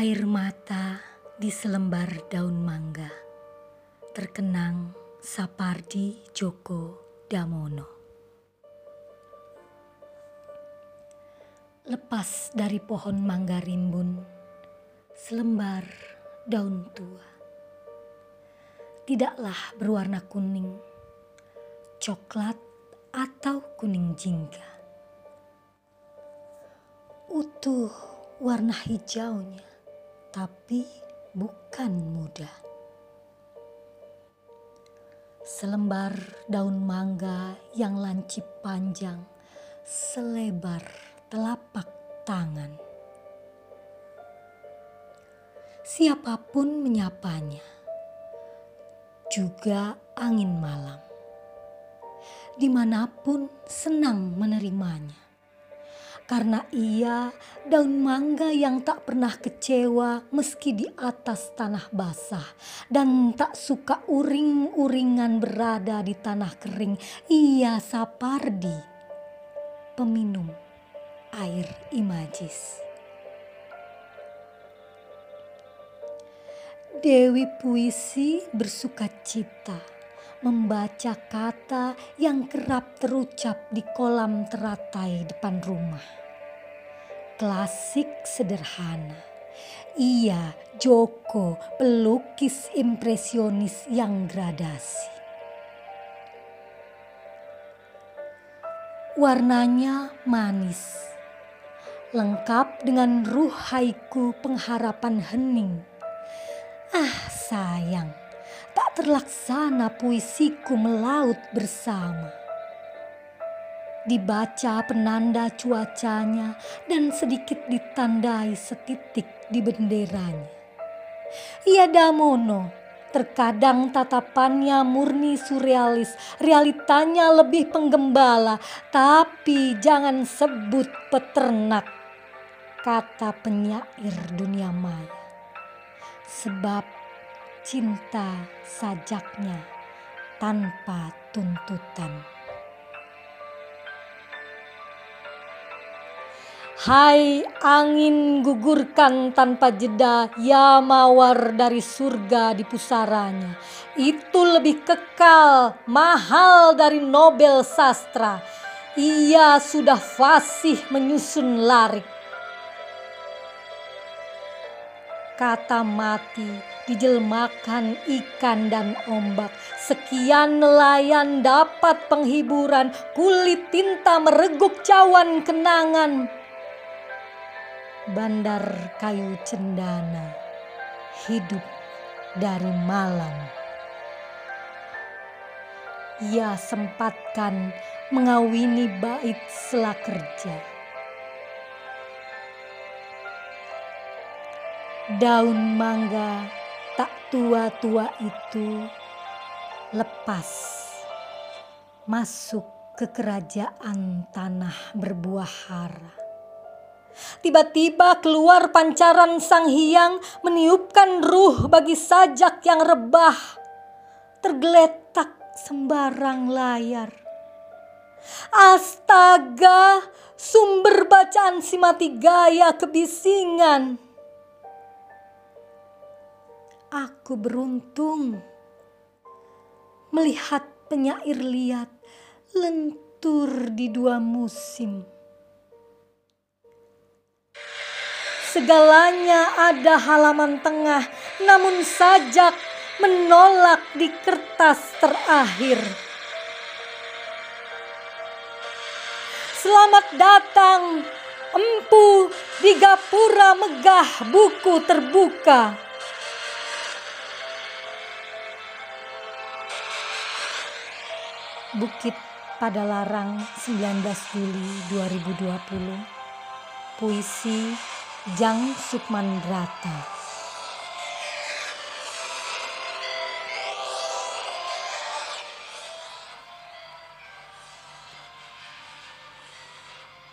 Air mata di selembar daun mangga terkenang Sapardi Djoko Damono. Lepas dari pohon mangga rimbun, selembar daun tua. Tidaklah berwarna kuning, coklat atau kuning jingga. Utuh warna hijaunya tapi bukan muda. Selembar daun mangga yang lancip panjang selebar telapak tangan. Siapa pun menyapanya, juga angin malam. Di mana pun senang menerimanya karena ia daun mangga yang tak pernah kecewa meski di atas tanah basah dan tak suka uring-uringan berada di tanah kering. Ia Sapardi, peminum air imajis. Dewi puisi bersuka cita membaca kata yang kerap terucap di kolam teratai depan rumah klasik sederhana. Ia Joko pelukis impresionis yang gradasi. Warnanya manis, lengkap dengan ruh haiku pengharapan hening. Ah sayang, tak terlaksana puisiku melaut bersama dibaca penanda cuacanya dan sedikit ditandai setitik di benderanya. Ia Damono, terkadang tatapannya murni surrealis, realitanya lebih penggembala, tapi jangan sebut peternak, kata penyair dunia maya. Sebab cinta sajaknya tanpa tuntutan. Hai angin gugurkan tanpa jeda ya mawar dari surga di pusaranya. Itu lebih kekal, mahal dari Nobel sastra. Ia sudah fasih menyusun larik. Kata mati dijelmakan ikan dan ombak. Sekian nelayan dapat penghiburan, kulit tinta mereguk cawan kenangan bandar kayu cendana hidup dari malam. Ia sempatkan mengawini bait sela kerja. Daun mangga tak tua-tua itu lepas masuk ke kerajaan tanah berbuah hara Tiba-tiba keluar pancaran sang hyang meniupkan ruh bagi sajak yang rebah. Tergeletak sembarang layar. Astaga, sumber bacaan si mati gaya kebisingan. Aku beruntung melihat penyair liat lentur di dua musim. Segalanya ada halaman tengah, namun sajak menolak di kertas terakhir. Selamat datang, empu di gapura megah buku terbuka. Bukit pada Larang 19 Juli 2020 Puisi Jang Sukmandrata